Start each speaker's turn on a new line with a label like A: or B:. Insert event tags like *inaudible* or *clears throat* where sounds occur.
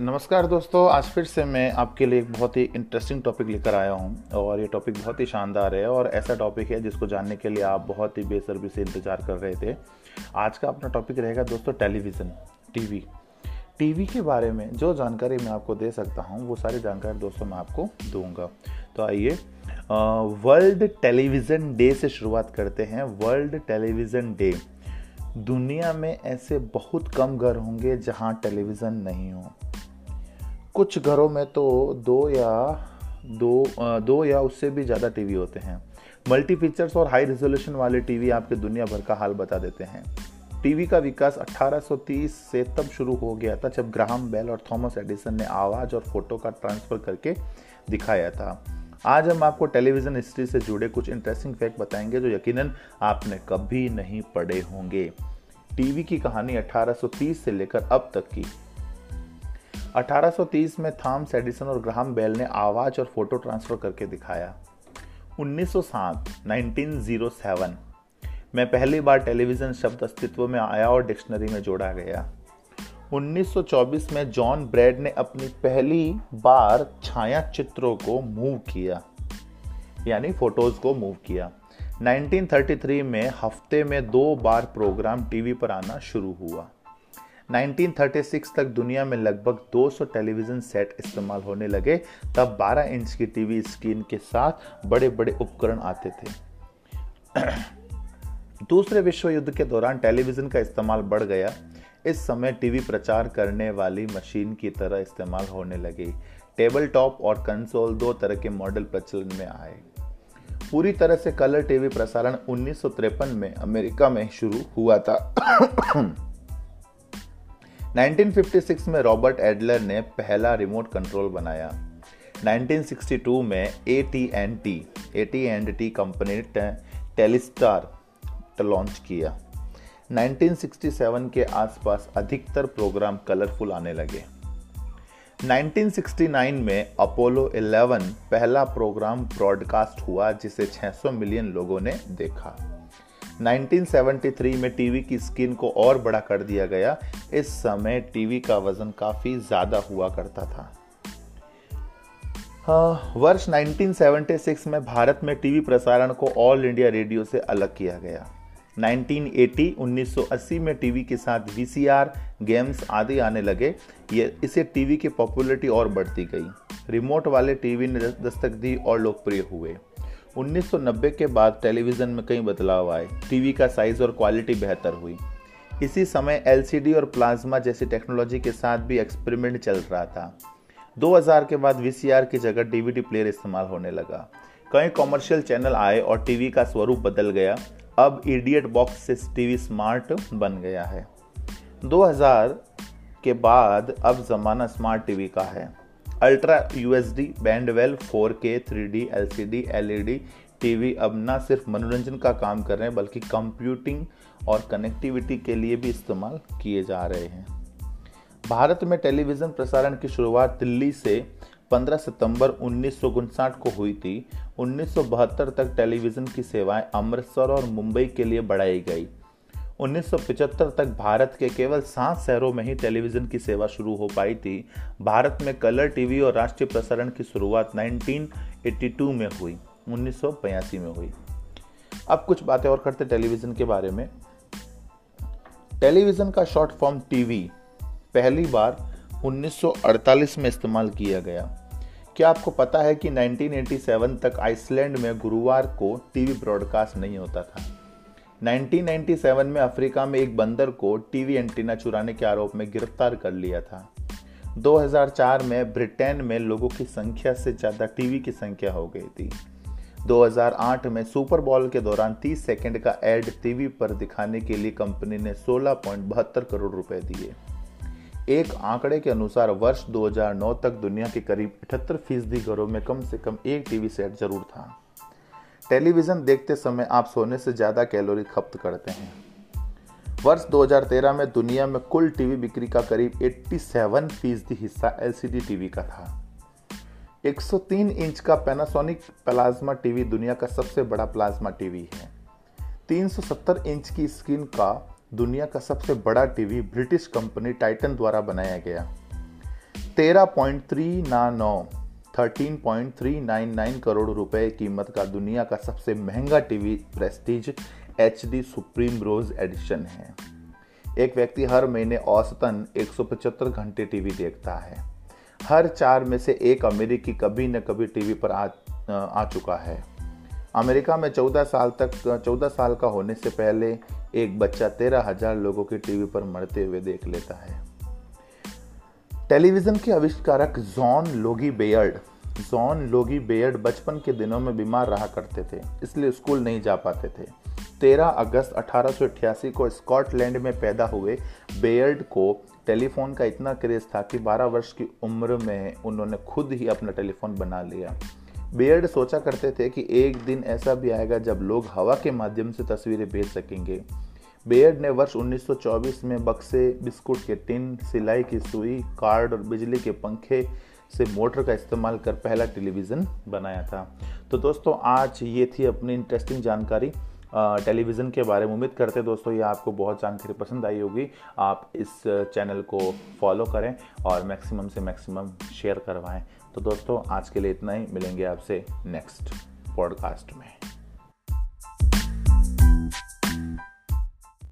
A: नमस्कार दोस्तों, आज फिर से मैं आपके लिए एक बहुत ही इंटरेस्टिंग टॉपिक लेकर आया हूँ और ये टॉपिक बहुत ही शानदार है और ऐसा टॉपिक है जिसको जानने के लिए आप बहुत ही बेसब्री से इंतज़ार कर रहे थे। आज का अपना टॉपिक रहेगा दोस्तों टेलीविज़न टीवी टीवी के बारे में जो जानकारी मैं आपको दे सकता हूँ, वो सारी जानकारी दोस्तों मैं आपको दूँगा। तो आइए वर्ल्ड टेलीविज़न डे से शुरुआत करते हैं। वर्ल्ड टेलीविज़न डे दुनिया में ऐसे बहुत कम घर होंगे जहाँ टेलीविज़न नहीं हो। कुछ घरों में तो दो या दो दो या उससे भी ज़्यादा टीवी होते हैं। मल्टी फीचर्स और हाई रेजोल्यूशन वाले टीवी आपके दुनिया भर का हाल बता देते हैं। टीवी का विकास 1830 से तब शुरू हो गया था जब ग्राहम बेल और थॉमस एडिसन ने आवाज़ और फ़ोटो का ट्रांसफ़र करके दिखाया था। आज हम आपको टेलीविज़न हिस्ट्री से जुड़े कुछ इंटरेस्टिंग फैक्ट बताएँगे जो यकीनन आपने कभी नहीं पढ़े होंगे। टीवी की कहानी 1830 से लेकर अब तक की। 1830 में थॉमस एडिसन और ग्राहम बेल ने आवाज़ और फ़ोटो ट्रांसफ़र करके दिखाया। 1907 1907 में पहली बार टेलीविज़न शब्द अस्तित्व में आया और डिक्शनरी में जोड़ा गया। 1924 में जॉन ब्रेड ने अपनी पहली बार छाया चित्रों को मूव किया, यानी फ़ोटोज़ को मूव किया। 1933 में हफ़्ते में दो बार प्रोग्राम टीवी पर आना शुरू हुआ। 1936 तक दुनिया में लगभग 200 टेलीविज़न सेट इस्तेमाल होने लगे, तब 12 इंच की टीवी स्क्रीन के साथ बड़े बड़े उपकरण आते थे। *clears throat* दूसरे विश्व युद्ध के दौरान टेलीविज़न का इस्तेमाल बढ़ गया। इस समय टीवी प्रचार करने वाली मशीन की तरह इस्तेमाल होने लगी। टेबल टॉप और कंसोल दो तरह के मॉडल प्रचलन में आए। पूरी तरह से कलर टीवी प्रसारण उन्नीस सौ तिरपन में अमेरिका में शुरू हुआ था। *clears throat* 1956 में रॉबर्ट एडलर ने पहला रिमोट कंट्रोल बनाया। 1962 में A T N T A T and T company ने टेलीस्टार लॉन्च किया। 1967 के आसपास अधिकतर प्रोग्राम कलरफुल आने लगे। 1969 में अपोलो 11 पहला प्रोग्राम ब्रॉडकास्ट हुआ, जिसे 600 मिलियन लोगों ने देखा। 1973 में टीवी की स्क्रीन को और बड़ा कर दिया गया। इस समय टीवी का वज़न काफ़ी ज़्यादा हुआ करता था। हाँ, वर्ष 1976 में भारत में टीवी प्रसारण को ऑल इंडिया रेडियो से अलग किया गया। 1980 1980 में टीवी के साथ वीसीआर गेम्स आदि आने लगे। ये इसे टीवी की पॉपुलरिटी और बढ़ती गई। रिमोट वाले टीवी ने दस्तक दी और लोकप्रिय हुए। 1990 के बाद टेलीविज़न में कई बदलाव आए। टीवी का साइज़ और क्वालिटी बेहतर हुई। इसी समय एलसीडी और प्लाज्मा जैसी टेक्नोलॉजी के साथ भी एक्सपेरिमेंट चल रहा था। 2000 के बाद वीसीआर की जगह डीवीडी प्लेयर इस्तेमाल होने लगा। कई कॉमर्शियल चैनल आए और टीवी का स्वरूप बदल गया। अब इडियट बॉक्स से टीवी स्मार्ट बन गया है। 2000 के बाद अब ज़माना स्मार्ट टीवी का है। अल्ट्रा यूएसडी, बैंडवेल 4K 3D LCD LED TV. अब न सिर्फ़ मनोरंजन का काम कर रहे हैं, बल्कि कंप्यूटिंग और कनेक्टिविटी के लिए भी इस्तेमाल किए जा रहे हैं। भारत में टेलीविज़न प्रसारण की शुरुआत दिल्ली से 15 सितंबर उन्नीस को हुई थी। 1972 तक टेलीविज़न की सेवाएँ अमृतसर और मुंबई के लिए बढ़ाई गई। 1975 तक भारत के केवल सात शहरों में ही टेलीविज़न की सेवा शुरू हो पाई थी। भारत में कलर टीवी और राष्ट्रीय प्रसारण की शुरुआत 1982 में हुई, उन्नीस में हुई। अब कुछ बातें और करते टेलीविज़न के बारे में। टेलीविज़न का शॉर्ट फॉर्म टीवी पहली बार 1948 में इस्तेमाल किया गया। क्या आपको पता है कि 1987 तक आइसलैंड में गुरुवार को टीवी ब्रॉडकास्ट नहीं होता था? 1997 में अफ्रीका में एक बंदर को टीवी एंटीना चुराने के आरोप में गिरफ़्तार कर लिया था। 2004 में ब्रिटेन में लोगों की संख्या से ज़्यादा टीवी की संख्या हो गई थी। 2008 में सुपर बॉल के दौरान 30 सेकंड का एड टीवी पर दिखाने के लिए कंपनी ने सोलह करोड़ रुपए दिए। एक आंकड़े के अनुसार वर्ष 2009 तक दुनिया के करीब अठहत्तर फ़ीसदी घरों में कम से कम एक टीवी सेट ज़रूर था। टेलीविज़न देखते समय आप सोने से ज़्यादा कैलोरी खपत करते हैं। वर्ष 2013 में दुनिया में कुल टीवी बिक्री का करीब 87 फ़ीसदी हिस्सा एलसीडी टीवी का था। 103 इंच का पैनासोनिक प्लाज्मा टीवी दुनिया का सबसे बड़ा प्लाज्मा टीवी है। 370 इंच की स्क्रीन का दुनिया का सबसे बड़ा टीवी ब्रिटिश कंपनी टाइटन द्वारा बनाया गया। तेरह पॉइंट थ्री ना नौ thirteen point three nine nine crore रुपए कीमत का दुनिया का सबसे महँगा TV Prestige H D supreme rose edition है। एक व्यक्ति हर महीने औसतन 175 घंटे टीवी देखता है। हर चार में से एक अमेरिकी कभी न कभी टीवी पर आ, आ चुका है। अमेरिका में 14 साल तक 14 साल का होने से पहले एक बच्चा तेरह हज़ार लोगों की टीवी पर मरते हुए देख लेता है। टेलीविज़न के आविष्कारक John Logie Baird, John Logie Baird बचपन के दिनों में बीमार रहा करते थे, इसलिए स्कूल नहीं जा पाते थे। 13 अगस्त अठारह सौ अठासी को स्कॉटलैंड में पैदा हुए बेयर्ड को टेलीफोन का इतना क्रेज था कि 12 वर्ष की उम्र में उन्होंने खुद ही अपना टेलीफोन बना लिया। बेयर्ड सोचा करते थे कि एक दिन ऐसा भी आएगा जब लोग हवा के माध्यम से तस्वीरें भेज सकेंगे। बेयर्ड ने वर्ष 1924 में बक्से बिस्कुट के टिन, सिलाई की सुई, कार्ड और बिजली के पंखे से मोटर का इस्तेमाल कर पहला टेलीविज़न बनाया था। तो दोस्तों, आज ये थी अपनी इंटरेस्टिंग जानकारी टेलीविज़न के बारे में। उम्मीद करते हैं दोस्तों, ये आपको बहुत जानकारी पसंद आई होगी। आप इस चैनल को फॉलो करें और मैक्सिमम से मैक्सिमम शेयर करवाएँ। तो दोस्तों, आज के लिए इतना ही। मिलेंगे आपसे नेक्स्ट पॉडकास्ट में।